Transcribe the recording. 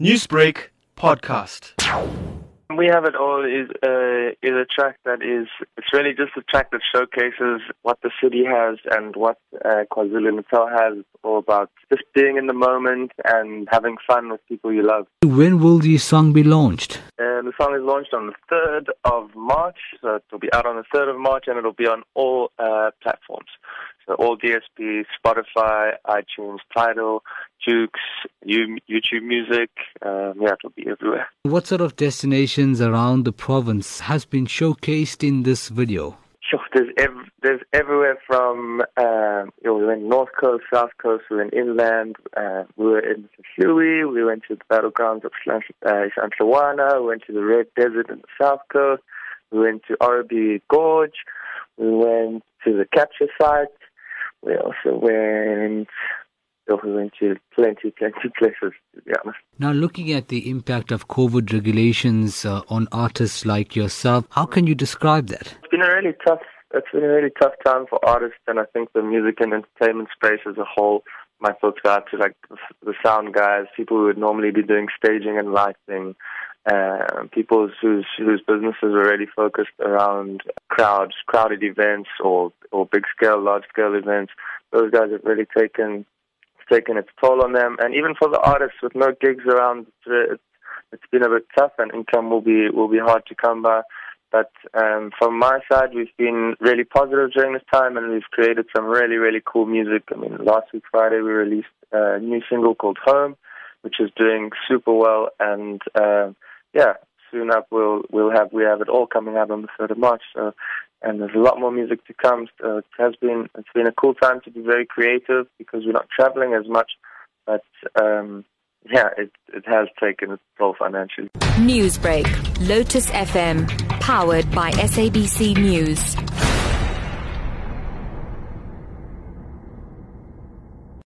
Newsbreak podcast. We have it all is uh, is a track that is it's really just a track that showcases what the city has and what uh, KwaZulu Natal has all about just being in the moment and having fun with people you love. When will the song be launched? Song is launched on the third of March, so it'll be out on the third of March and it'll be on all uh, platforms. So all DSP, Spotify, iTunes, Tidal, Joox, YouTube Music. Um, yeah, it'll be everywhere. What sort of destinations around the province has been showcased in this video? Sure, there's ev- there's everywhere from uh, you know, we went north coast, south coast, we went inland, uh, we were in Louis, we went to the battlegrounds of uh, we went to the Red Desert in the south coast, we went to Oribi Gorge, we went to the capture site, we also went we went to plenty, plenty places, to be honest. Now, looking at the impact of COVID regulations uh, on artists like yourself, how can you describe that? It's been a really tough. It's been a really tough time for artists, and I think the music and entertainment space as a whole. My thoughts go out to like the sound guys, people who would normally be doing staging and lighting, uh, people whose whose businesses are really focused around crowds, crowded events, or or big scale, large scale events. Those guys have really taken taken its toll on them, and even for the artists with no gigs around, it's, it's been a bit tough, and income will be will be hard to come by. But um, from my side, we've been really positive during this time, and we've created some really, really cool music. I mean, last week Friday we released a new single called Home, which is doing super well, and uh, yeah, soon up we'll we'll have we have it all coming out on the third of March. So, and there's a lot more music to come. So it has been it's been a cool time to be very creative because we're not traveling as much, but um, yeah, it it has taken its toll financially. Newsbreak, Lotus FM, powered by SABC News.